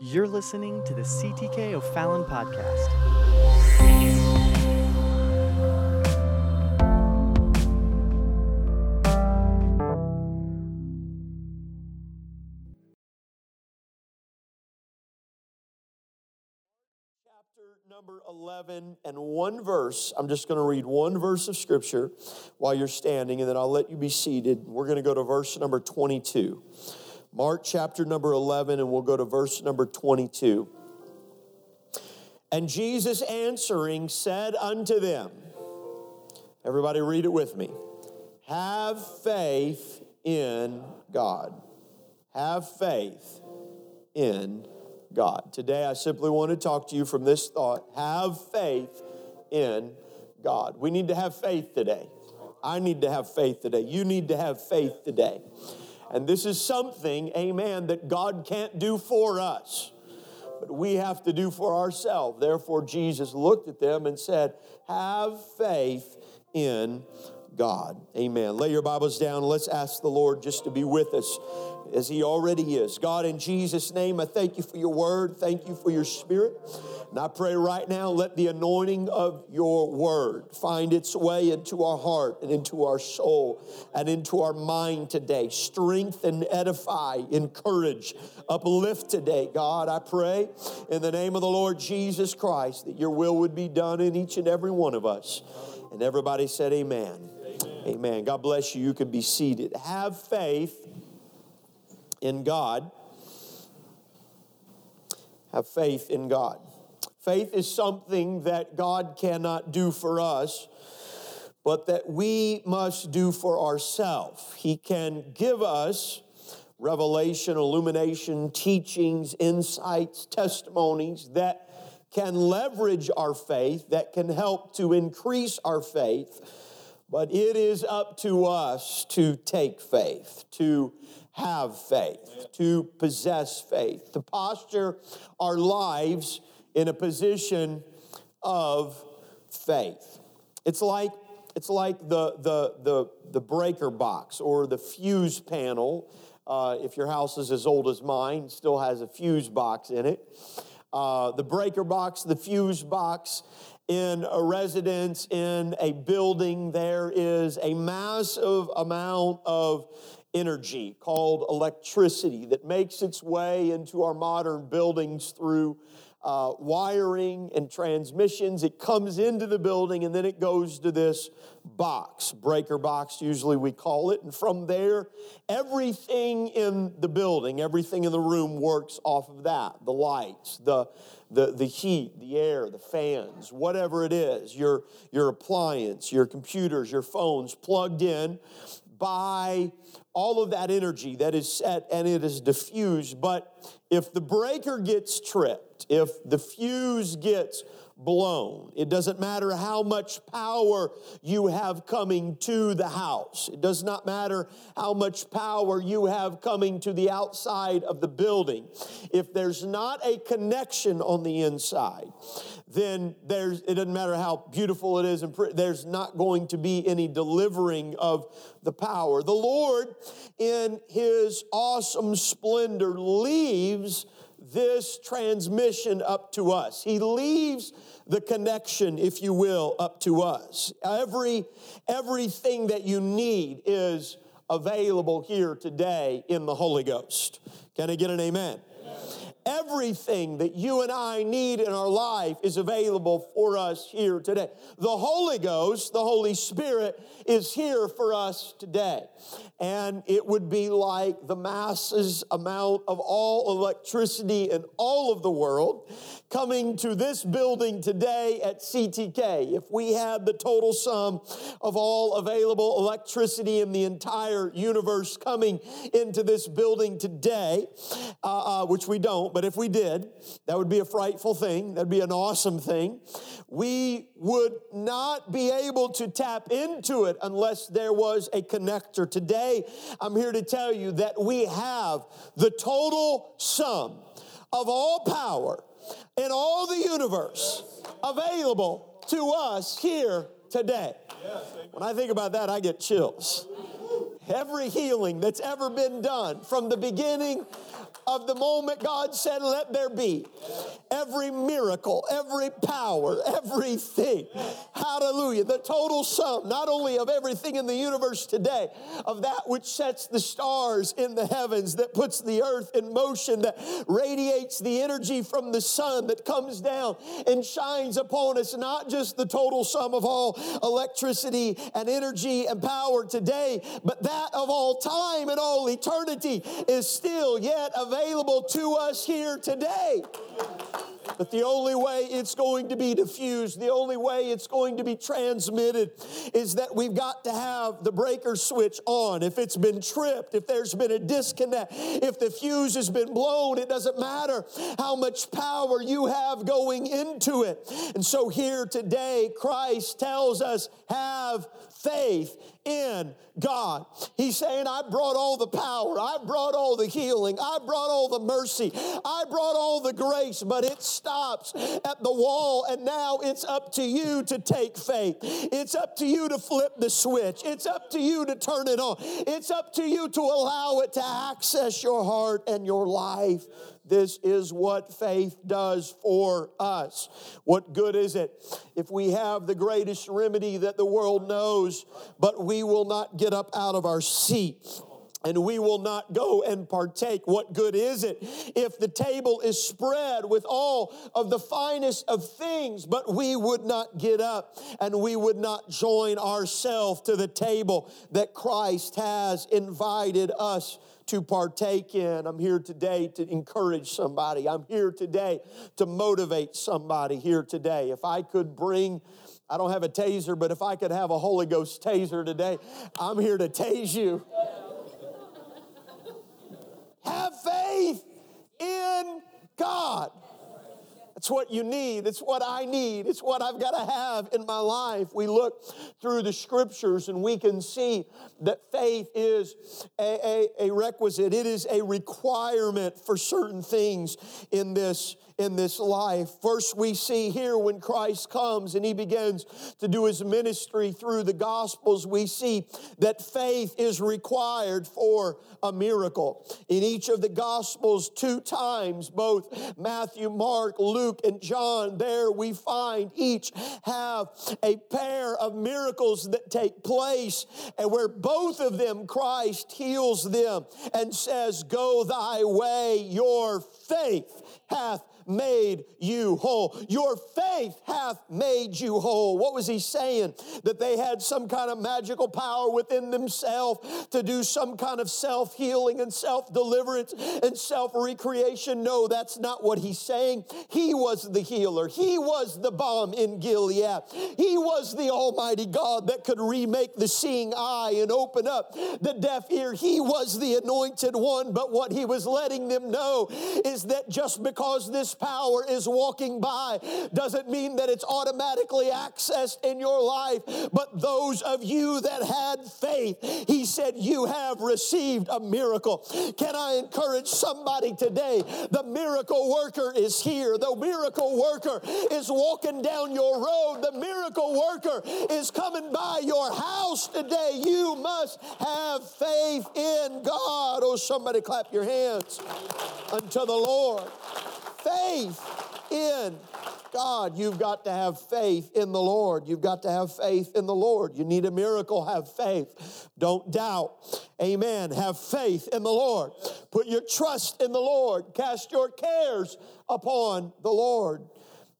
You're listening to the CTK O'Fallon podcast. Chapter number 11 and one verse. I'm just going to read one verse of scripture while you're standing, and then I'll let you be seated. We're going to go to verse number 22. Mark chapter number 11, and we'll go to verse number 22. And Jesus answering said unto them, Everybody read it with me. Have faith in God. Have faith in God. Today, I simply want to talk to you from this thought have faith in God. We need to have faith today. I need to have faith today. You need to have faith today. And this is something, amen, that God can't do for us, but we have to do for ourselves. Therefore, Jesus looked at them and said, Have faith in God. Amen. Lay your Bibles down. Let's ask the Lord just to be with us as He already is. God, in Jesus' name, I thank you for your word. Thank you for your spirit. And I pray right now, let the anointing of your word find its way into our heart and into our soul and into our mind today. Strengthen, edify, encourage, uplift today. God, I pray in the name of the Lord Jesus Christ that your will would be done in each and every one of us. And everybody said, Amen. Amen. Amen. God bless you. You can be seated. Have faith in God. Have faith in God. Faith is something that God cannot do for us, but that we must do for ourselves. He can give us revelation, illumination, teachings, insights, testimonies that can leverage our faith, that can help to increase our faith. But it is up to us to take faith, to have faith, to possess faith, to posture our lives in a position of faith. It's like it's like the the the, the breaker box or the fuse panel. Uh, if your house is as old as mine, still has a fuse box in it. Uh, the breaker box, the fuse box, in a residence, in a building, there is a massive amount of energy called electricity that makes its way into our modern buildings through uh, wiring and transmissions. It comes into the building and then it goes to this box, breaker box, usually we call it. And from there, everything in the building, everything in the room works off of that the lights, the the, the heat, the air, the fans, whatever it is, your, your appliance, your computers, your phones plugged in by all of that energy that is set and it is diffused. But if the breaker gets tripped, if the fuse gets blown. It doesn't matter how much power you have coming to the house. It does not matter how much power you have coming to the outside of the building. If there's not a connection on the inside, then there's it doesn't matter how beautiful it is and there's not going to be any delivering of the power. The Lord in his awesome splendor leaves this transmission up to us. He leaves the connection, if you will, up to us. Every, everything that you need is available here today in the Holy Ghost. Can I get an amen? Everything that you and I need in our life is available for us here today. The Holy Ghost, the Holy Spirit, is here for us today. And it would be like the masses amount of all electricity in all of the world coming to this building today at CTK. If we had the total sum of all available electricity in the entire universe coming into this building today, uh, uh, which we don't, but if we did, that would be a frightful thing. That'd be an awesome thing. We would not be able to tap into it unless there was a connector. Today, I'm here to tell you that we have the total sum of all power in all the universe available to us here today. When I think about that, I get chills. Every healing that's ever been done from the beginning of the moment God said, Let there be. Every miracle, every power, everything. Hallelujah. The total sum, not only of everything in the universe today, of that which sets the stars in the heavens, that puts the earth in motion, that radiates the energy from the sun that comes down and shines upon us, not just the total sum of all electricity and energy and power today, but that of all time and all eternity is still yet available available to us here today. But the only way it's going to be diffused, the only way it's going to be transmitted is that we've got to have the breaker switch on. If it's been tripped, if there's been a disconnect, if the fuse has been blown, it doesn't matter how much power you have going into it. And so here today, Christ tells us, have faith in God. He's saying, I brought all the power, I brought all the healing, I brought all the mercy, I brought all the grace, but it stops at the wall, and now it's up to you to take faith. It's up to you to flip the switch, it's up to you to turn it on, it's up to you to allow it to access your heart and your life. This is what faith does for us. What good is it if we have the greatest remedy that the world knows, but we will not get up out of our seat? and we will not go and partake. What good is it if the table is spread with all of the finest of things, but we would not get up and we would not join ourselves to the table that Christ has invited us to partake in. I'm here today to encourage somebody. I'm here today to motivate somebody here today. If I could bring I don't have a taser, but if I could have a Holy Ghost taser today, I'm here to tase you. have faith in God. It's what you need. It's what I need. It's what I've got to have in my life. We look through the scriptures and we can see that faith is a, a, a requisite, it is a requirement for certain things in this in this life. First, we see here when Christ comes and he begins to do his ministry through the Gospels, we see that faith is required for a miracle. In each of the Gospels, two times, both Matthew, Mark, Luke, and John, there we find each have a pair of miracles that take place, and where both of them Christ heals them and says, Go thy way, your faith hath made you whole. Your faith hath made you whole. What was he saying? That they had some kind of magical power within themselves to do some kind of self healing and self deliverance and self recreation. No, that's not what he's saying. He was the healer, he was the balm in Gilead, he was the Almighty God that could remake the seeing eye and open up the deaf ear. He was the anointed one, but what he was letting them know is that just because this power is walking by doesn't mean that it's automatically accessed in your life. But those of you that had faith, he said, you have received a miracle. Can I encourage somebody today? The miracle worker is here. The miracle worker is walking down your road. The miracle worker is coming by your house today. You must have faith in God. Oh, somebody clap your hands unto the Lord faith in God. You've got to have faith in the Lord. You've got to have faith in the Lord. You need a miracle, have faith. Don't doubt. Amen. Have faith in the Lord. Put your trust in the Lord. Cast your cares upon the Lord.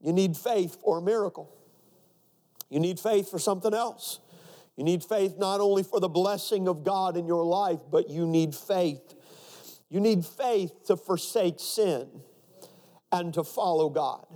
You need faith for a miracle. You need faith for something else. You need faith not only for the blessing of God in your life, but you need faith. You need faith to forsake sin and to follow God.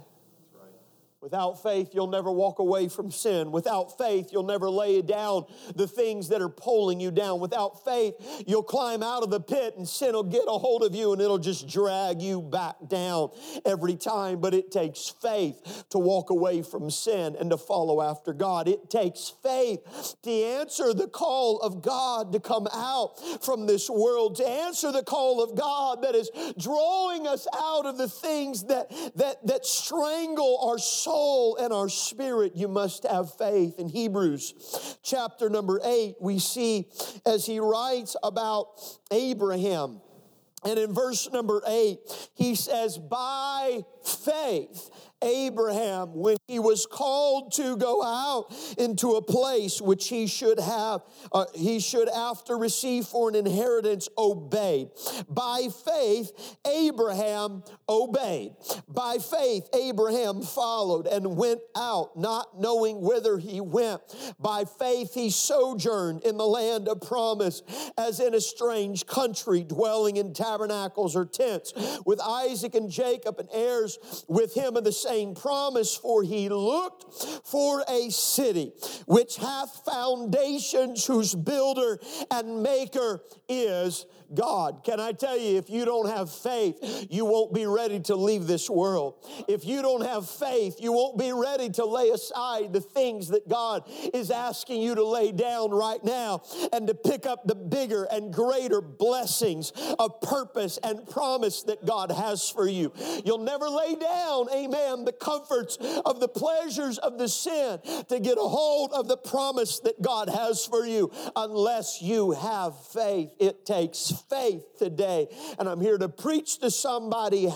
Without faith, you'll never walk away from sin. Without faith, you'll never lay down the things that are pulling you down. Without faith, you'll climb out of the pit and sin will get a hold of you and it'll just drag you back down every time. But it takes faith to walk away from sin and to follow after God. It takes faith to answer the call of God to come out from this world, to answer the call of God that is drawing us out of the things that, that, that strangle our soul soul and our spirit, you must have faith. In Hebrews chapter number eight, we see as he writes about Abraham. And in verse number eight, he says, By faith, Abraham, when he was called to go out into a place which he should have, uh, he should after receive for an inheritance, obeyed. By faith, Abraham obeyed. By faith, Abraham followed and went out, not knowing whither he went. By faith, he sojourned in the land of promise, as in a strange country, dwelling in tabernacles or tents, with Isaac and Jacob and heirs with him of the same same promise, for he looked for a city which hath foundations, whose builder and maker is God. Can I tell you, if you don't have faith, you won't be ready to leave this world. If you don't have faith, you won't be ready to lay aside the things that God is asking you to lay down right now and to pick up the bigger and greater blessings of purpose and promise that God has for you. You'll never lay down, amen, the comforts of the pleasures of the sin to get a hold of the promise that God has for you unless you have faith. It takes faith today. And I'm here to preach to somebody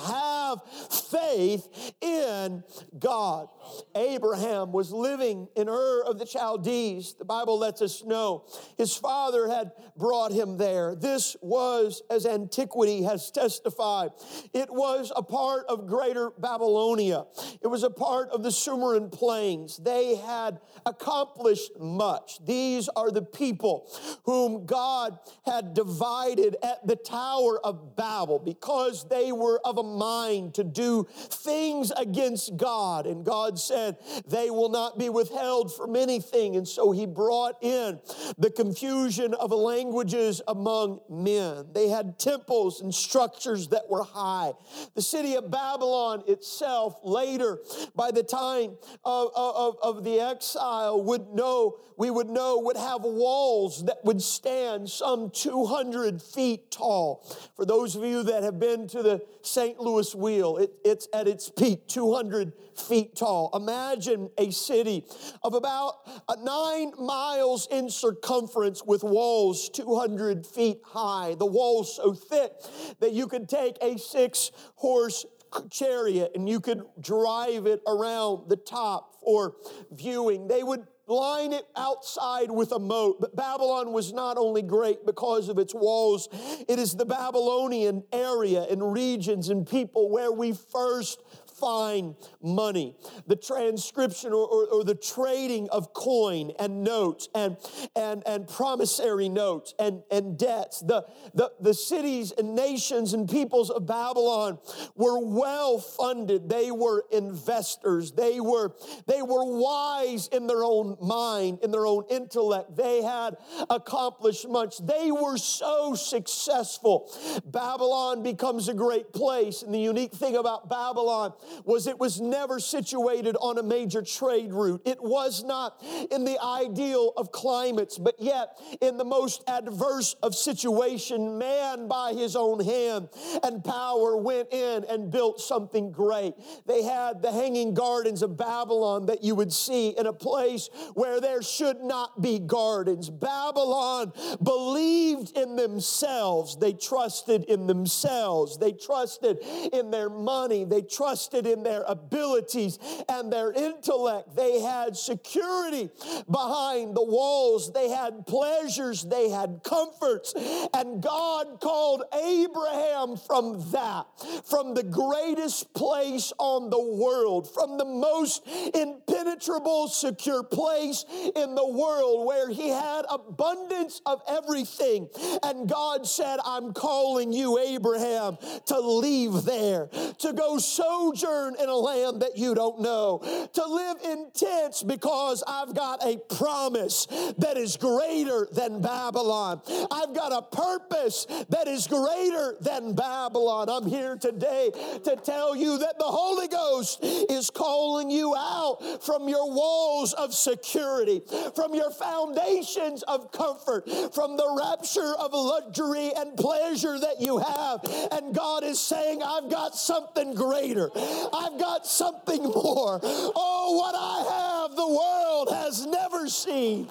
have faith in God. Abraham was living in Ur of the Chaldees. The Bible lets us know his father had brought him there. This was, as antiquity has testified, it was a part of greater Babylonia. It was a part of the Sumerian plains. They had accomplished much. These are the people whom God had divided at the Tower of Babel because they were of a mind to do things against God. And God said, They will not be withheld from anything. And so he brought in the confusion of languages among men. They had temples and structures that were high. The city of Babylon itself, later, by the time of, of, of the exile, would know, we would know, would have walls that would stand some 200 feet tall. For those of you that have been to the St. Louis Wheel, it, it's at its peak, 200 feet tall. Imagine a city of about uh, nine miles in circumference with walls 200 feet high. The walls so thick that you could take a six horse chariot and you could drive it around the top for viewing. They would line it outside with a moat. But Babylon was not only great because of its walls, it is the Babylonian area and regions and people where we first find money. The transcription or, or, or, the trading of coin and notes and, and, and promissory notes and, and debts. The, the, the cities and nations and peoples of Babylon were well funded. They were investors. They were, they were wise in their own mind, in their own intellect. They had accomplished much. They were so successful. Babylon becomes a great place. And the unique thing about Babylon was it was never situated on a major trade route. It was not in the ideal of climates, but yet in the most adverse of situation, man by his own hand and power went in and built something great. They had the hanging gardens of Babylon that you would see in a place where there should not be gardens. Babylon believed in themselves. They trusted in themselves. They trusted in their money. They trusted in their abilities and their intellect. They had security behind the walls. They had pleasures. They had comforts. And God called Abraham from that, from the greatest place on the world, from the most impenetrable, secure place in the world where he had abundance of everything. And God said, I'm calling you, Abraham, to leave there, to go sojourn in a land that you don't know, to live in tents because I've got a promise that is greater than Babylon. I've got a purpose that is greater than Babylon. I'm here today to tell you that the Holy Ghost is calling you out from your walls of security, from your foundations of comfort, from the rapture of luxury and pleasure that you have. And God is saying, I've got something greater. I've got something more. Oh, what I have, the world has never seen.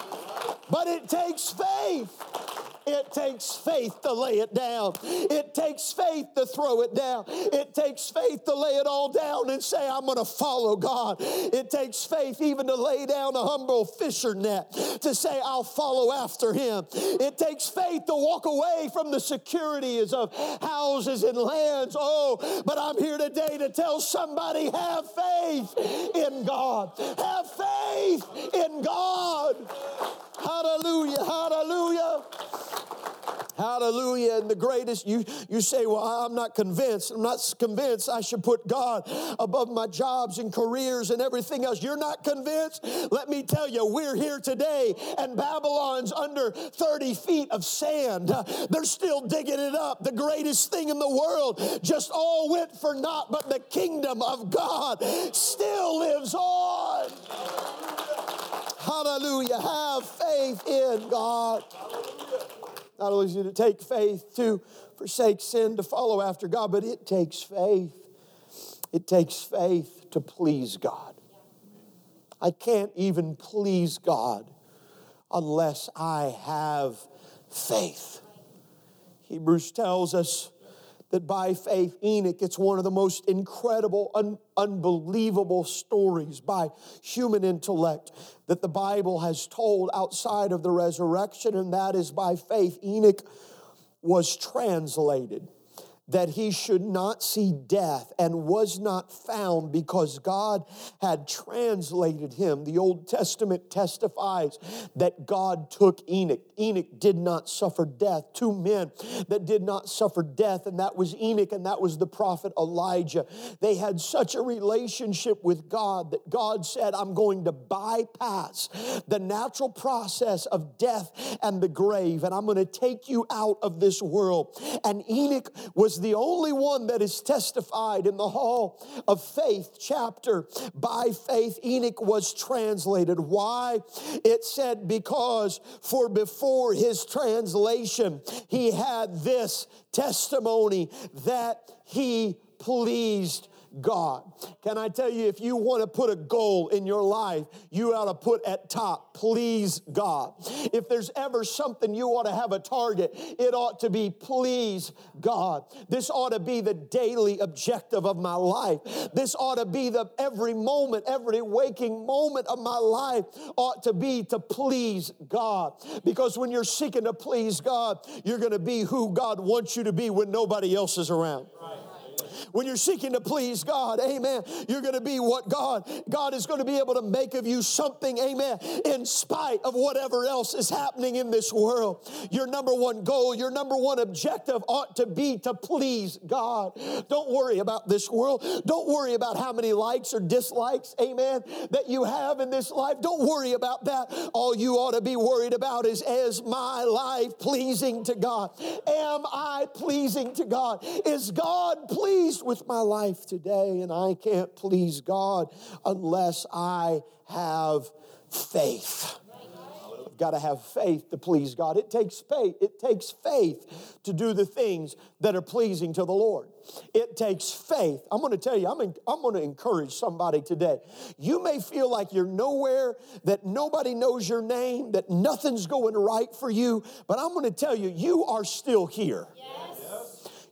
But it takes faith. It takes faith to lay it down. It takes faith to throw it down. It takes faith to lay it all down and say, I'm going to follow God. It takes faith even to lay down a humble fisher net to say, I'll follow after him. It takes faith to walk away from the securities of houses and lands. Oh, but I'm here today to tell somebody have faith in God. Have faith in God. Hallelujah, hallelujah. Hallelujah. And the greatest, you, you say, Well, I'm not convinced. I'm not convinced I should put God above my jobs and careers and everything else. You're not convinced? Let me tell you, we're here today and Babylon's under 30 feet of sand. They're still digging it up. The greatest thing in the world just all went for naught, but the kingdom of God still lives on. Hallelujah. Have faith in God. Not only is it to take faith to forsake sin, to follow after God, but it takes faith. It takes faith to please God. I can't even please God unless I have faith. Hebrews tells us that by faith, Enoch, it's one of the most incredible, un- unbelievable stories by human intellect that the Bible has told outside of the resurrection, and that is by faith, Enoch was translated that he should not see death and was not found because God had translated him. The Old Testament testifies that God took Enoch. Enoch did not suffer death. Two men that did not suffer death, and that was Enoch and that was the prophet Elijah. They had such a relationship with God that God said, I'm going to bypass the natural process of death and the grave, and I'm going to take you out of this world. And Enoch was the only one that is testified in the hall of faith chapter. By faith, Enoch was translated. Why? It said, because for before his translation, he had this testimony that he pleased God. Can I tell you, if you want to put a goal in your life, you ought to put at top, please God. If there's ever something you ought to have a target, it ought to be please God. This ought to be the daily objective of my life. This ought to be the every moment, every waking moment of my life ought to be to please God. Because when you're seeking to please God, you're going to be who God wants you to be when nobody else is around. Right. When you're seeking to please God, amen, you're going to be what God, God is going to be able to make of you something, amen, in spite of whatever else is happening in this world. Your number one goal, your number one objective ought to be to please God. Don't worry about this world. Don't worry about how many likes or dislikes, amen, that you have in this life. Don't worry about that. All you ought to be worried about is, is my life pleasing to God? Am I pleasing to God? Is God pleased? Pleased with my life today, and I can't please God unless I have faith. I've got to have faith to please God. It takes faith. It takes faith to do the things that are pleasing to the Lord. It takes faith. I'm going to tell you, I'm, in, I'm going to encourage somebody today. You may feel like you're nowhere, that nobody knows your name, that nothing's going right for you, but I'm going to tell you, you are still here.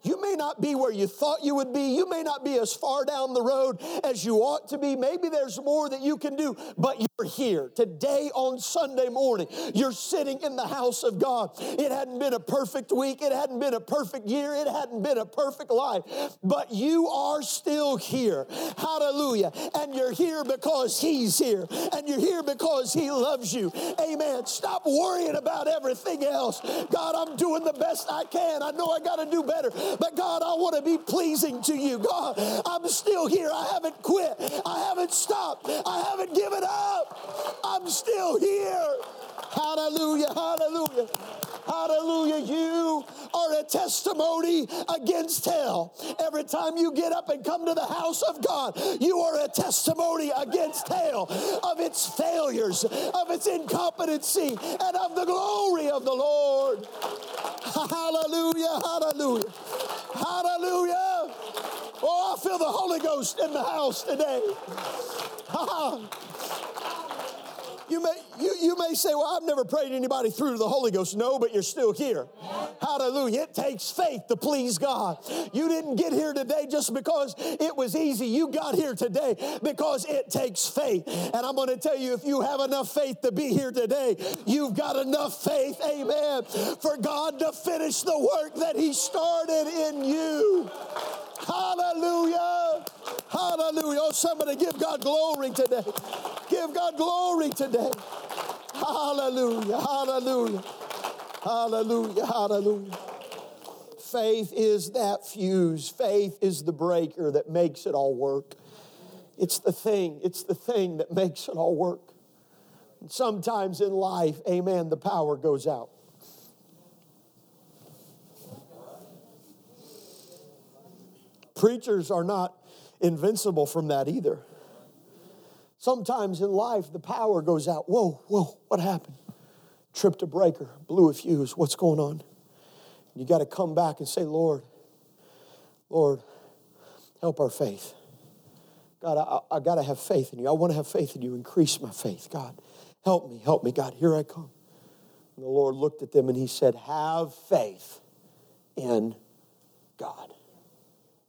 You may not be where you thought you would be. You may not be as far down the road as you ought to be. Maybe there's more that you can do, but you're here today on Sunday morning. You're sitting in the house of God. It hadn't been a perfect week, it hadn't been a perfect year, it hadn't been a perfect life, but you are still here. Hallelujah. And you're here because He's here, and you're here because He loves you. Amen. Stop worrying about everything else. God, I'm doing the best I can. I know I got to do better. But God, I want to be pleasing to you. God, I'm still here. I haven't quit. I haven't stopped. I haven't given up. I'm still here. Hallelujah. Hallelujah. Hallelujah. You are a testimony against hell. Every time you get up and come to the house of God, you are a testimony against hell of its failures, of its incompetency, and of the glory of the Lord. Hallelujah. Hallelujah. Hallelujah. Oh, I feel the Holy Ghost in the house today. You may, you, you may say, Well, I've never prayed anybody through to the Holy Ghost. No, but you're still here. Hallelujah. It takes faith to please God. You didn't get here today just because it was easy. You got here today because it takes faith. And I'm going to tell you, if you have enough faith to be here today, you've got enough faith, amen, for God to finish the work that He started in you. Hallelujah. Hallelujah. Oh, somebody give God glory today. Give God glory today. Hallelujah. Hallelujah. Hallelujah. Hallelujah. Faith is that fuse. Faith is the breaker that makes it all work. It's the thing, it's the thing that makes it all work. And sometimes in life, amen, the power goes out. Preachers are not invincible from that either. Sometimes in life, the power goes out. Whoa, whoa, what happened? Tripped a breaker, blew a fuse. What's going on? You got to come back and say, Lord, Lord, help our faith. God, I, I got to have faith in you. I want to have faith in you. Increase my faith, God. Help me, help me, God. Here I come. And the Lord looked at them and he said, Have faith in God.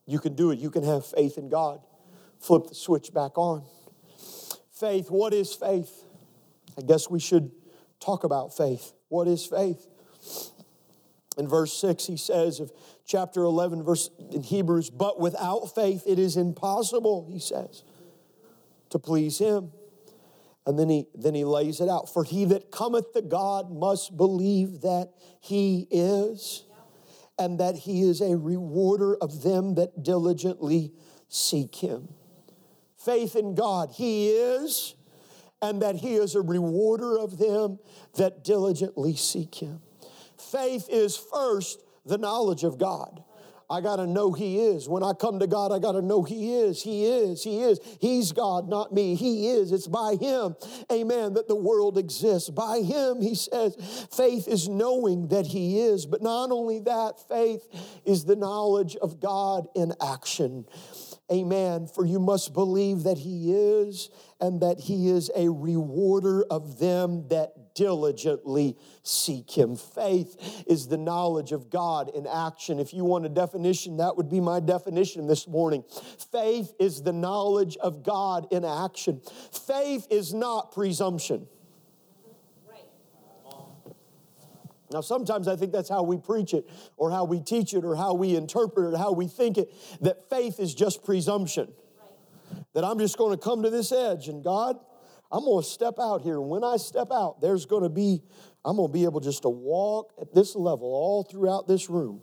You can do it. You can have faith in God. Flip the switch back on. Faith, what is faith? I guess we should talk about faith. What is faith? In verse 6, he says of chapter 11, verse in Hebrews, but without faith it is impossible, he says, to please him. And then he then he lays it out. For he that cometh to God must believe that he is and that he is a rewarder of them that diligently seek him. Faith in God, he is, and that he is a rewarder of them that diligently seek him. Faith is first the knowledge of God. I got to know He is. When I come to God, I got to know He is. He is. He is. He's God, not me. He is. It's by Him, amen, that the world exists. By Him, He says, faith is knowing that He is. But not only that, faith is the knowledge of God in action. Amen. For you must believe that He is and that He is a rewarder of them that diligently seek Him. Faith is the knowledge of God in action. If you want a definition, that would be my definition this morning. Faith is the knowledge of God in action. Faith is not presumption. Now, sometimes I think that's how we preach it, or how we teach it, or how we interpret it, how we think it, that faith is just presumption. That I'm just going to come to this edge, and God, I'm going to step out here. And when I step out, there's going to be, I'm going to be able just to walk at this level all throughout this room.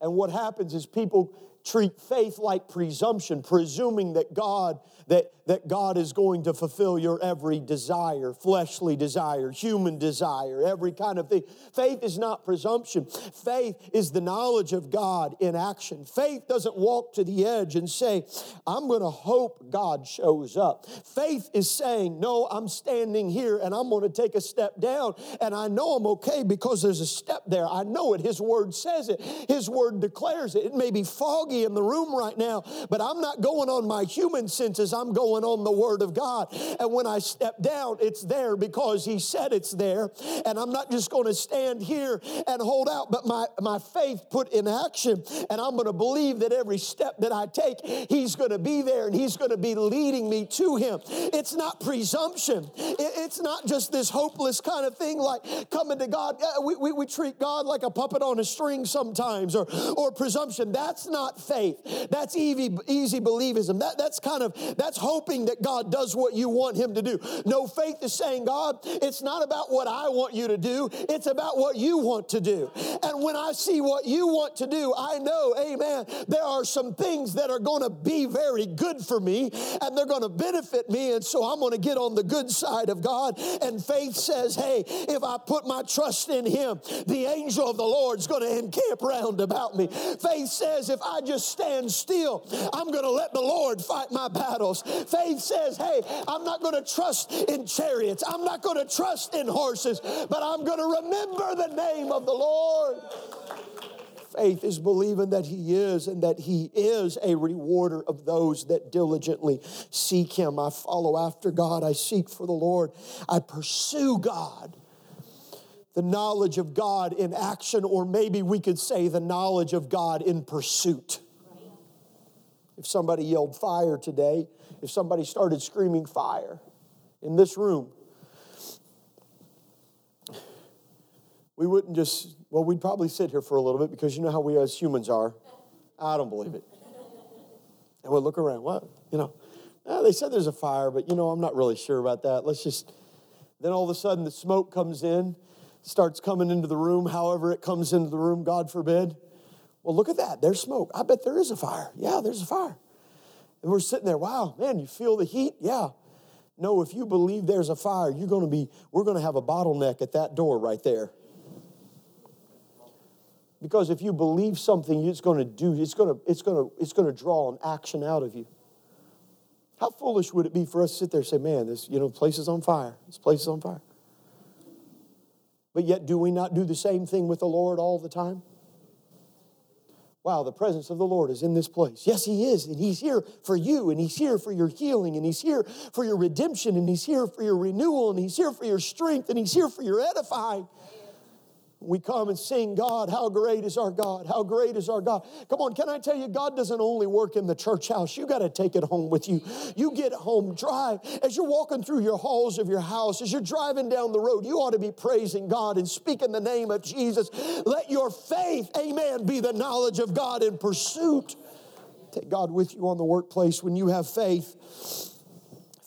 And what happens is people treat faith like presumption, presuming that God that, that God is going to fulfill your every desire, fleshly desire, human desire, every kind of thing. Faith is not presumption. Faith is the knowledge of God in action. Faith doesn't walk to the edge and say, I'm going to hope God shows up. Faith is saying, No, I'm standing here and I'm going to take a step down and I know I'm okay because there's a step there. I know it. His word says it, His word declares it. It may be foggy in the room right now, but I'm not going on my human senses. I'm going on the Word of God. And when I step down, it's there because He said it's there. And I'm not just going to stand here and hold out, but my, my faith put in action. And I'm going to believe that every step that I take, He's going to be there and He's going to be leading me to Him. It's not presumption, it's not just this hopeless kind of thing like coming to God. We, we, we treat God like a puppet on a string sometimes or, or presumption. That's not faith. That's easy, easy believism. That, that's kind of, that's hoping that God does what you want Him to do. No, faith is saying, God, it's not about what I want you to do, it's about what you want to do. And when I see what you want to do, I know, amen, there are some things that are going to be very good for me and they're going to benefit me. And so I'm going to get on the good side of God. And faith says, hey, if I put my trust in Him, the angel of the Lord's going to encamp round about me. Faith says, if I just stand still, I'm going to let the Lord fight my battles. Faith says, hey, I'm not going to trust in chariots, I'm not going to trust in horses, but I'm going to remember the name of the Lord. Faith is believing that He is and that He is a rewarder of those that diligently seek Him. I follow after God, I seek for the Lord, I pursue God. The knowledge of God in action, or maybe we could say the knowledge of God in pursuit. If somebody yelled fire today, if somebody started screaming fire in this room, we wouldn't just, well, we'd probably sit here for a little bit because you know how we as humans are. I don't believe it. And we'd look around, what? You know, ah, they said there's a fire, but you know, I'm not really sure about that. Let's just, then all of a sudden the smoke comes in, starts coming into the room, however it comes into the room, God forbid. Well, look at that. There's smoke. I bet there is a fire. Yeah, there's a fire. And we're sitting there, wow, man, you feel the heat? Yeah. No, if you believe there's a fire, you're going to be, we're going to have a bottleneck at that door right there. Because if you believe something, it's going to do, it's going to, it's going to, it's going to draw an action out of you. How foolish would it be for us to sit there and say, man, this, you know, place is on fire. This place is on fire. But yet, do we not do the same thing with the Lord all the time? Wow, the presence of the Lord is in this place. Yes, He is. And He's here for you, and He's here for your healing, and He's here for your redemption, and He's here for your renewal, and He's here for your strength, and He's here for your edifying we come and sing, God, how great is our God? How great is our God? Come on, can I tell you, God doesn't only work in the church house. You got to take it home with you. You get home, drive. As you're walking through your halls of your house, as you're driving down the road, you ought to be praising God and speaking the name of Jesus. Let your faith, amen, be the knowledge of God in pursuit. Take God with you on the workplace when you have faith.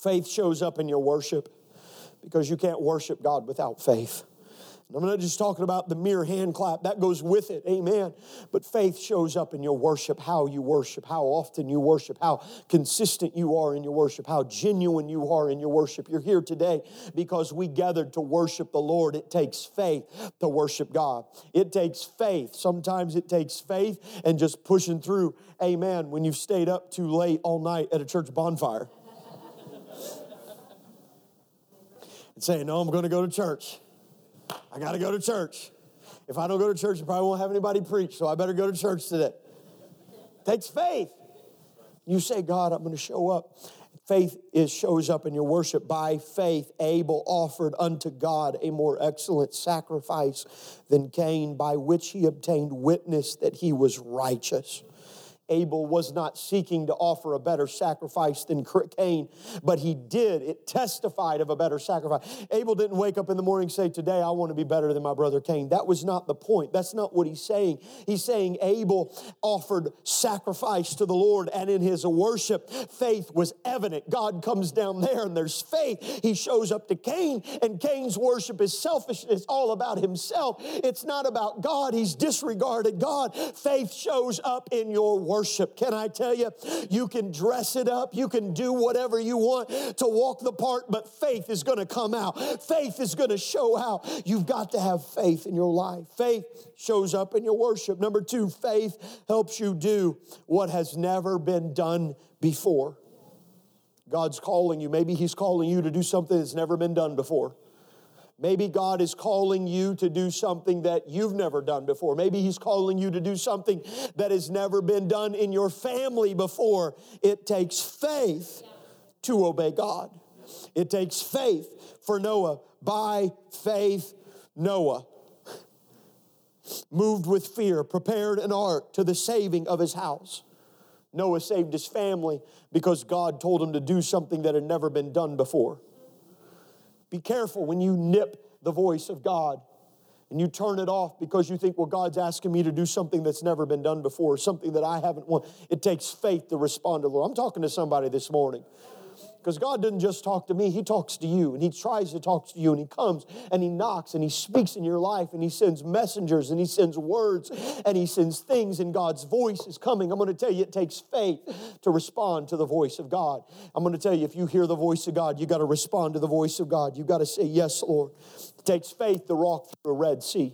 Faith shows up in your worship because you can't worship God without faith. I'm not just talking about the mere hand clap, that goes with it, amen. But faith shows up in your worship, how you worship, how often you worship, how consistent you are in your worship, how genuine you are in your worship. You're here today because we gathered to worship the Lord. It takes faith to worship God. It takes faith. Sometimes it takes faith and just pushing through, amen, when you've stayed up too late all night at a church bonfire. and saying, No, I'm going to go to church. I got to go to church. If I don't go to church, I probably won't have anybody preach, so I better go to church today. takes faith. You say, God, I'm going to show up. Faith is shows up in your worship. By faith, Abel offered unto God a more excellent sacrifice than Cain, by which he obtained witness that he was righteous. Abel was not seeking to offer a better sacrifice than Cain, but he did. It testified of a better sacrifice. Abel didn't wake up in the morning say, Today I want to be better than my brother Cain. That was not the point. That's not what he's saying. He's saying Abel offered sacrifice to the Lord, and in his worship, faith was evident. God comes down there and there's faith. He shows up to Cain, and Cain's worship is selfish. It's all about himself. It's not about God. He's disregarded God. Faith shows up in your worship worship. Can I tell you, you can dress it up, you can do whatever you want to walk the part, but faith is going to come out. Faith is going to show out. You've got to have faith in your life. Faith shows up in your worship. Number two, faith helps you do what has never been done before. God's calling you. Maybe He's calling you to do something that's never been done before. Maybe God is calling you to do something that you've never done before. Maybe He's calling you to do something that has never been done in your family before. It takes faith to obey God. It takes faith for Noah. By faith, Noah moved with fear, prepared an ark to the saving of his house. Noah saved his family because God told him to do something that had never been done before. Be careful when you nip the voice of God and you turn it off because you think, well, God's asking me to do something that's never been done before, something that I haven't won. It takes faith to respond to the Lord. I'm talking to somebody this morning. Because God doesn't just talk to me, He talks to you, and He tries to talk to you, and He comes and He knocks and He speaks in your life, and He sends messengers, and He sends words, and He sends things, and God's voice is coming. I'm going to tell you, it takes faith to respond to the voice of God. I'm going to tell you, if you hear the voice of God, you got to respond to the voice of God. You got to say, Yes, Lord. It takes faith to walk through a Red Sea,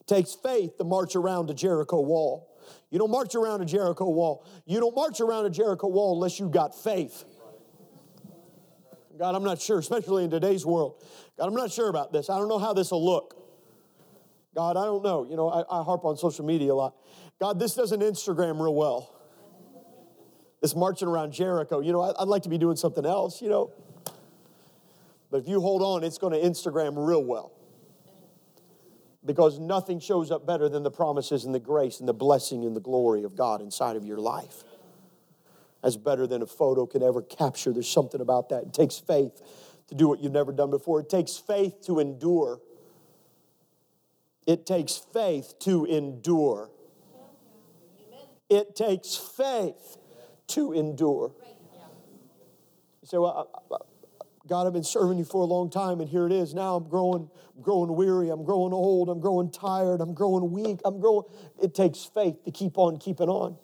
it takes faith to march around a Jericho wall. You don't march around a Jericho wall. You don't march around a Jericho wall unless you got faith. God, I'm not sure, especially in today's world. God, I'm not sure about this. I don't know how this will look. God, I don't know. You know, I, I harp on social media a lot. God, this doesn't Instagram real well. This marching around Jericho, you know, I, I'd like to be doing something else, you know. But if you hold on, it's going to Instagram real well. Because nothing shows up better than the promises and the grace and the blessing and the glory of God inside of your life. That's better than a photo can ever capture. There's something about that. It takes faith to do what you've never done before, it takes faith to endure. It takes faith to endure. It takes faith to endure. You say, well, God, I've been serving you for a long time, and here it is. Now I'm growing, growing weary, I'm growing old, I'm growing tired, I'm growing weak, I'm growing. It takes faith to keep on keeping on.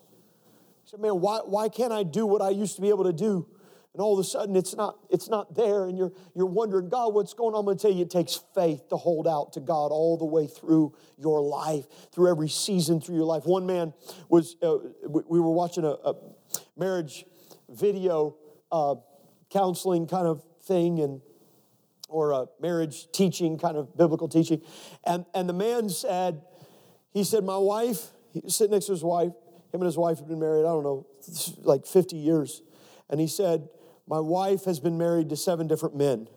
Say, man, why, why can't I do what I used to be able to do? And all of a sudden it's not, it's not there, and you're you're wondering, God, what's going on? I'm gonna tell you, it takes faith to hold out to God all the way through your life, through every season through your life. One man was, uh, we were watching a, a marriage video uh, counseling kind of thing and or a marriage teaching kind of biblical teaching and and the man said he said my wife he sitting next to his wife him and his wife had been married i don't know like 50 years. And he said my wife has been married to seven different men.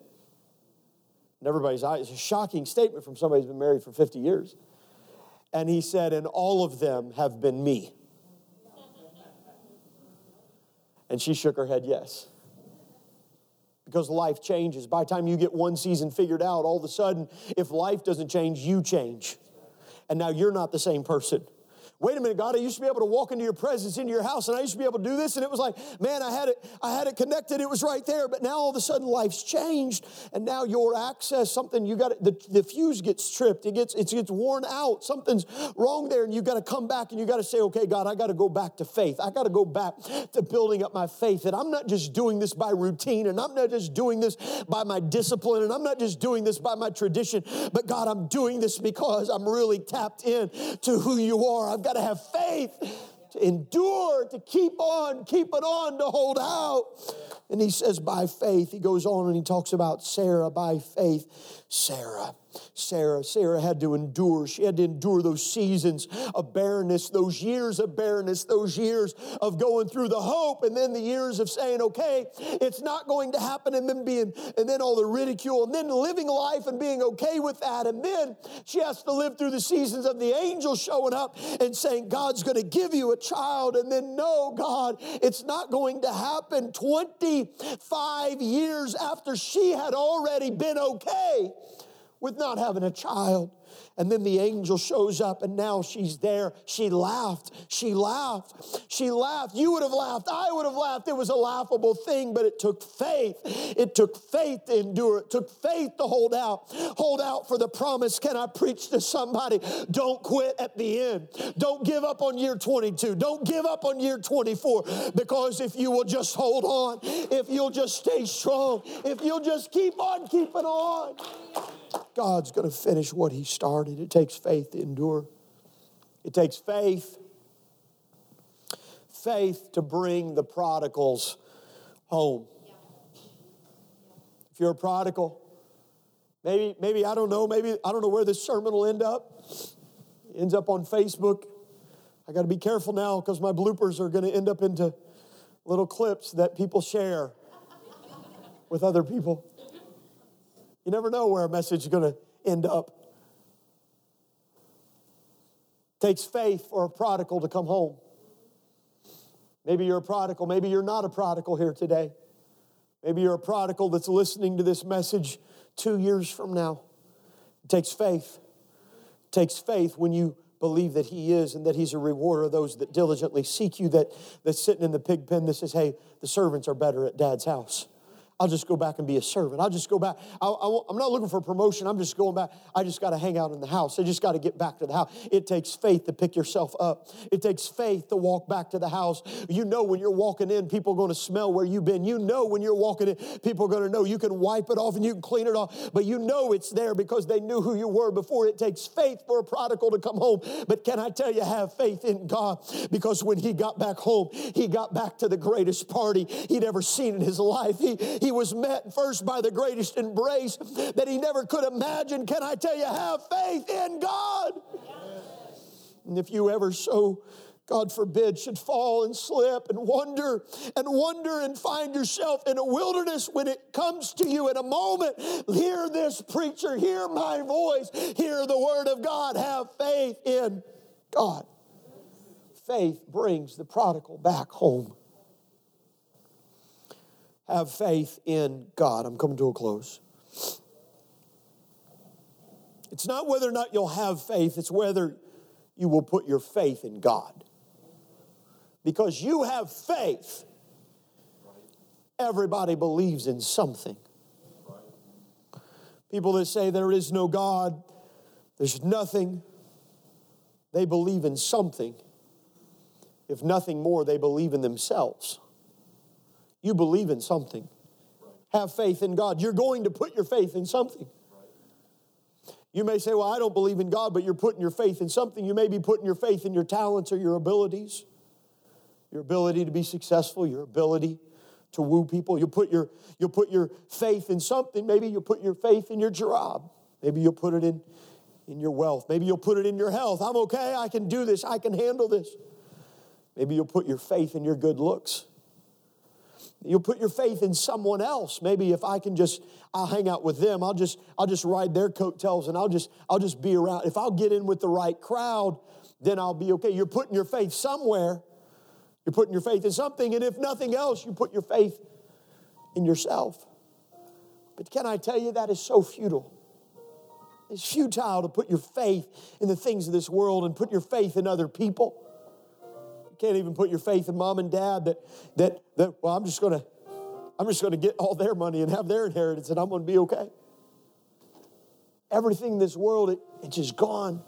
And everybody's eyes it's a shocking statement from somebody who's been married for 50 years. And he said and all of them have been me. And she shook her head yes. Because life changes. By the time you get one season figured out, all of a sudden, if life doesn't change, you change. And now you're not the same person wait a minute, God, I used to be able to walk into your presence, into your house, and I used to be able to do this, and it was like, man, I had it, I had it connected, it was right there. But now all of a sudden life's changed, and now your access, something you got the, the fuse gets tripped, it gets it gets worn out, something's wrong there, and you got to come back and you got to say, okay, God, I got to go back to faith. I got to go back to building up my faith. And I'm not just doing this by routine, and I'm not just doing this by my discipline, and I'm not just doing this by my tradition, but God, I'm doing this because I'm really tapped in to who you are. I've got to have faith to endure, to keep on, keep it on, to hold out. And he says, by faith, he goes on and he talks about Sarah by faith. Sarah Sarah. Sarah had to endure. She had to endure those seasons of barrenness, those years of barrenness, those years of going through the hope, and then the years of saying, okay, it's not going to happen, and then being, and then all the ridicule, and then living life and being okay with that. And then she has to live through the seasons of the angel showing up and saying, God's going to give you a child. And then, no, God, it's not going to happen 25 years after she had already been okay with not having a child. And then the angel shows up, and now she's there. She laughed. She laughed. She laughed. You would have laughed. I would have laughed. It was a laughable thing, but it took faith. It took faith to endure. It took faith to hold out. Hold out for the promise. Can I preach to somebody? Don't quit at the end. Don't give up on year 22. Don't give up on year 24 because if you will just hold on, if you'll just stay strong, if you'll just keep on keeping on, God's going to finish what He started. It takes faith to endure. It takes faith, faith to bring the prodigals home. If you're a prodigal, maybe, maybe I don't know, maybe I don't know where this sermon will end up. It ends up on Facebook. I got to be careful now because my bloopers are going to end up into little clips that people share with other people. You never know where a message is going to end up. Takes faith for a prodigal to come home. Maybe you're a prodigal, maybe you're not a prodigal here today. Maybe you're a prodigal that's listening to this message two years from now. It takes faith. It takes faith when you believe that He is and that He's a rewarder of those that diligently seek you, that, that's sitting in the pig pen that says, hey, the servants are better at dad's house. I'll just go back and be a servant. I'll just go back. I, am not looking for promotion. I'm just going back. I just got to hang out in the house. I just got to get back to the house. It takes faith to pick yourself up. It takes faith to walk back to the house. You know when you're walking in, people are going to smell where you've been. You know when you're walking in, people are going to know. You can wipe it off and you can clean it off, but you know it's there because they knew who you were before. It takes faith for a prodigal to come home. But can I tell you, have faith in God because when he got back home, he got back to the greatest party he'd ever seen in his life. He, he He was met first by the greatest embrace that he never could imagine. Can I tell you, have faith in God? And if you ever so God forbid, should fall and slip and wonder and wonder and find yourself in a wilderness when it comes to you in a moment. Hear this preacher, hear my voice, hear the word of God, have faith in God. Faith brings the prodigal back home. Have faith in God. I'm coming to a close. It's not whether or not you'll have faith, it's whether you will put your faith in God because you have faith, everybody believes in something. People that say there is no God, there's nothing, they believe in something. If nothing more, they believe in themselves. You believe in something. Have faith in God. You're going to put your faith in something. You may say, Well, I don't believe in God, but you're putting your faith in something. You may be putting your faith in your talents or your abilities your ability to be successful, your ability to woo people. You'll put your, you'll put your faith in something. Maybe you'll put your faith in your job. Maybe you'll put it in, in your wealth. Maybe you'll put it in your health. I'm okay. I can do this. I can handle this. Maybe you'll put your faith in your good looks. You'll put your faith in someone else. Maybe if I can just, I'll hang out with them. I'll just, I'll just ride their coattails and I'll just, I'll just be around. If I'll get in with the right crowd, then I'll be okay. You're putting your faith somewhere. You're putting your faith in something, and if nothing else, you put your faith in yourself. But can I tell you that is so futile? It's futile to put your faith in the things of this world and put your faith in other people. Can't even put your faith in mom and dad that that that well, I'm just gonna I'm just gonna get all their money and have their inheritance and I'm gonna be okay. Everything in this world, it, it's just gone.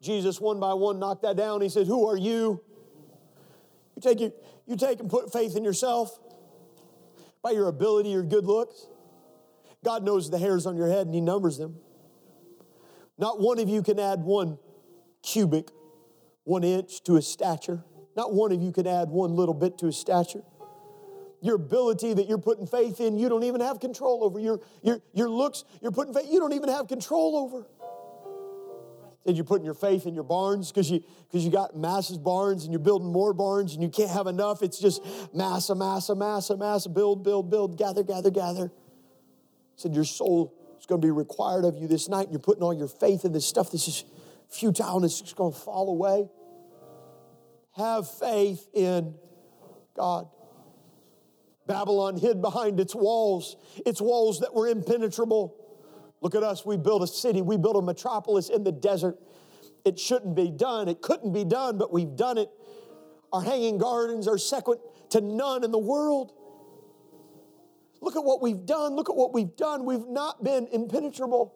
Jesus, one by one, knocked that down. He said, Who are you? You take, your, you take and put faith in yourself by your ability, your good looks. God knows the hairs on your head and He numbers them. Not one of you can add one cubit, one inch to His stature. Not one of you can add one little bit to His stature. Your ability that you're putting faith in, you don't even have control over. Your, your, your looks, you're putting faith, you don't even have control over. And you're putting your faith in your barns because you because you got massive barns and you're building more barns and you can't have enough. It's just massa, massa, massa, massa, build, build, build, gather, gather, gather. Said your soul is going to be required of you this night. And you're putting all your faith in this stuff. This is futile and it's just going to fall away. Have faith in God. Babylon hid behind its walls, its walls that were impenetrable. Look at us. We built a city, we built a metropolis in the desert. It shouldn't be done, it couldn't be done, but we've done it. Our hanging gardens are second to none in the world. Look at what we've done. Look at what we've done. We've not been impenetrable.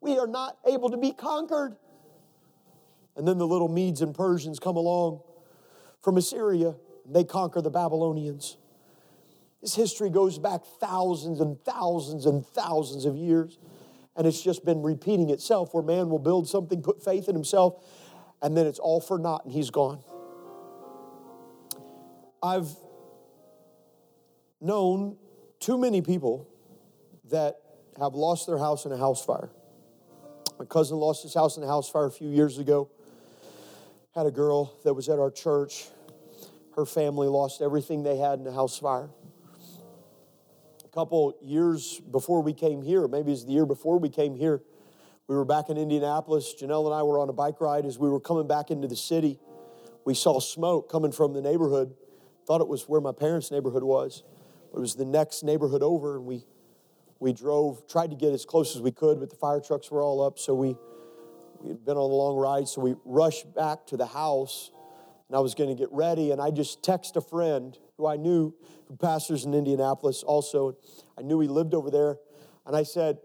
We are not able to be conquered. And then the little Medes and Persians come along from Assyria and they conquer the Babylonians. This history goes back thousands and thousands and thousands of years. And it's just been repeating itself where man will build something, put faith in himself, and then it's all for naught and he's gone. I've known too many people that have lost their house in a house fire. My cousin lost his house in a house fire a few years ago. Had a girl that was at our church. Her family lost everything they had in a house fire A couple years before we came here, maybe it's the year before we came here, we were back in Indianapolis. Janelle and I were on a bike ride as we were coming back into the city. We saw smoke coming from the neighborhood. Thought it was where my parents' neighborhood was, but it was the next neighborhood over, and we we drove, tried to get as close as we could, but the fire trucks were all up, so we we had been on a long ride, so we rushed back to the house, and I was going to get ready, and I just text a friend who I knew, who pastors in Indianapolis also. I knew he lived over there. And I said,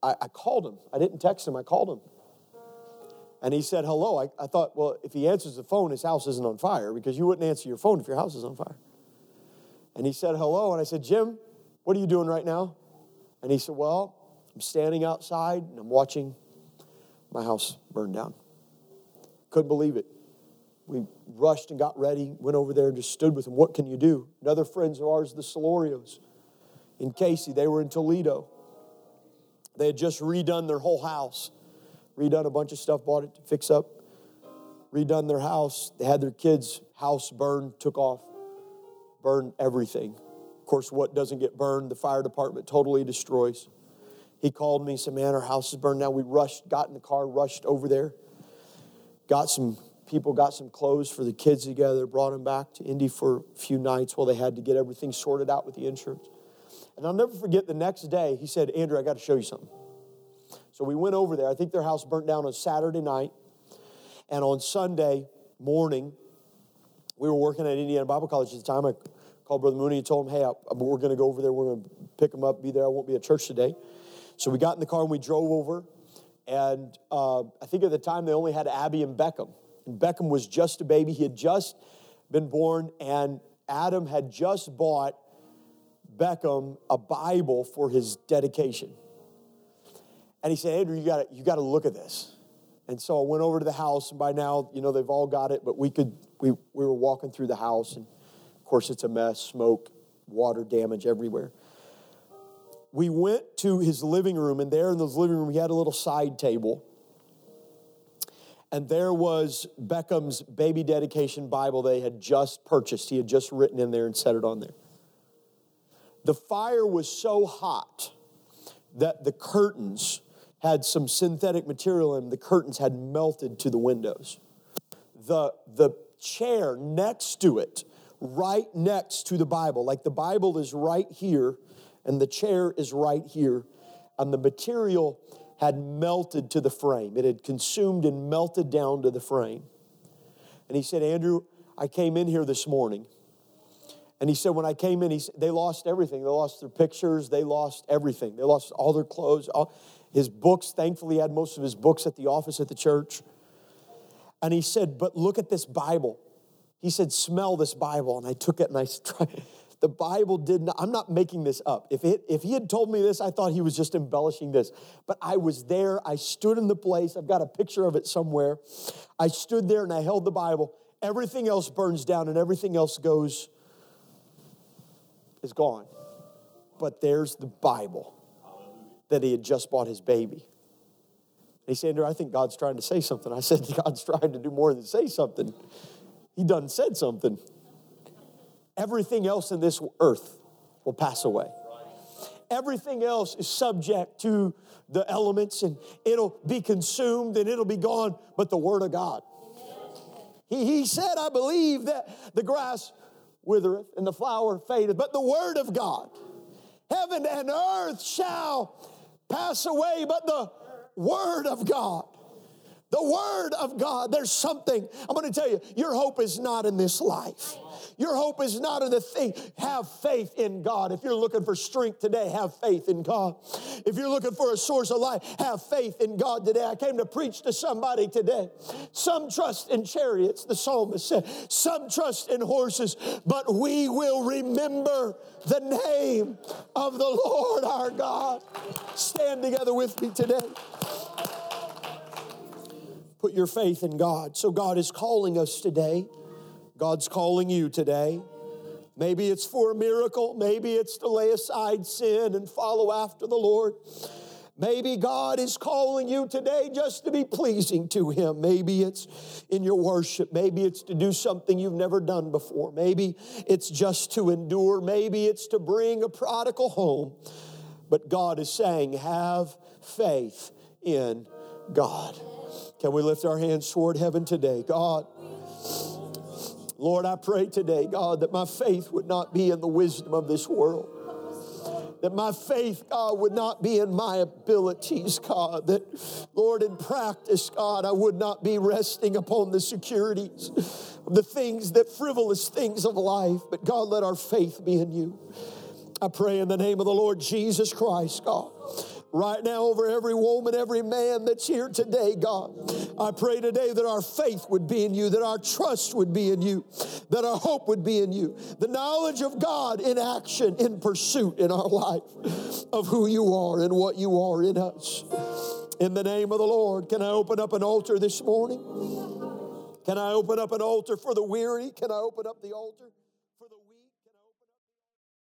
I, I called him. I didn't text him, I called him. And he said, hello. I, I thought, well, if he answers the phone, his house isn't on fire because you wouldn't answer your phone if your house is on fire. And he said, hello. And I said, Jim, what are you doing right now? And he said, well, I'm standing outside and I'm watching my house burned down. Couldn't believe it. We rushed and got ready, went over there and just stood with them. What can you do? Another friends of ours, the Solorios, in Casey. They were in Toledo. They had just redone their whole house, redone a bunch of stuff, bought it to fix up, redone their house. They had their kids' house burned, took off, burned everything. Of course, what doesn't get burned, the fire department totally destroys. He called me, and said, Man, our house is burned down. We rushed, got in the car, rushed over there, got some people, got some clothes for the kids together, brought them back to Indy for a few nights while they had to get everything sorted out with the insurance. And I'll never forget the next day, he said, Andrew, I got to show you something. So we went over there. I think their house burnt down on Saturday night. And on Sunday morning, we were working at Indiana Bible College at the time. I called Brother Mooney and told him, hey, I, we're going to go over there. We're going to pick him up, be there. I won't be at church today. So we got in the car and we drove over. And uh, I think at the time they only had Abby and Beckham. And Beckham was just a baby. He had just been born, and Adam had just bought Beckham a Bible for his dedication. And he said, Andrew, you got you to look at this. And so I went over to the house, and by now, you know, they've all got it, but we could, we, we were walking through the house, and of course, it's a mess smoke, water damage everywhere. We went to his living room, and there in the living room, he had a little side table. And there was Beckham's baby dedication Bible they had just purchased. He had just written in there and set it on there. The fire was so hot that the curtains had some synthetic material in them. The curtains had melted to the windows. The, the chair next to it, right next to the Bible, like the Bible is right here and the chair is right here, and the material had melted to the frame. It had consumed and melted down to the frame. And he said, Andrew, I came in here this morning and he said, when I came in, he said, they lost everything. They lost their pictures. They lost everything. They lost all their clothes. All, his books, thankfully, he had most of his books at the office at the church. And he said, but look at this Bible. He said, smell this Bible. And I took it and I tried. The Bible did not, I'm not making this up. If, it, if he had told me this, I thought he was just embellishing this. But I was there. I stood in the place. I've got a picture of it somewhere. I stood there and I held the Bible. Everything else burns down and everything else goes is gone. But there's the Bible that he had just bought his baby. He said, Andrew, I think God's trying to say something. I said, God's trying to do more than say something. He done said something. Everything else in this earth will pass away. Everything else is subject to the elements and it'll be consumed and it'll be gone, but the Word of God. He, he said, I believe that the grass withereth and the flower fadeth, but the word of God, heaven and earth shall pass away, but the word of God. The word of God. There's something, I'm going to tell you, your hope is not in this life. Your hope is not in the thing. Have faith in God. If you're looking for strength today, have faith in God. If you're looking for a source of life, have faith in God today. I came to preach to somebody today. Some trust in chariots, the psalmist said. Some trust in horses, but we will remember the name of the Lord our God. Stand together with me today. Put your faith in God. So, God is calling us today God's calling you today. Maybe it's for a miracle. Maybe it's to lay aside sin and follow after the Lord. Maybe God is calling you today just to be pleasing to Him. Maybe it's in your worship. Maybe it's to do something you've never done before. Maybe it's just to endure. Maybe it's to bring a prodigal home. But God is saying, have faith in God. Can we lift our hands toward heaven today? God, Lord, I pray today, God, that my faith would not be in the wisdom of this world. That my faith, God, would not be in my abilities, God. That, Lord, in practice, God, I would not be resting upon the securities of the things that frivolous things of life. But, God, let our faith be in you. I pray in the name of the Lord Jesus Christ, God right now over every woman, every man that's here today, God. I pray today that our faith would be in you, that our trust would be in you, that our hope would be in you. The knowledge of God in action, in pursuit in our life of who you are and what you are in us. In the name of the Lord, can I open up an altar this morning? Can I open up an altar for the weary? Can I open up the altar?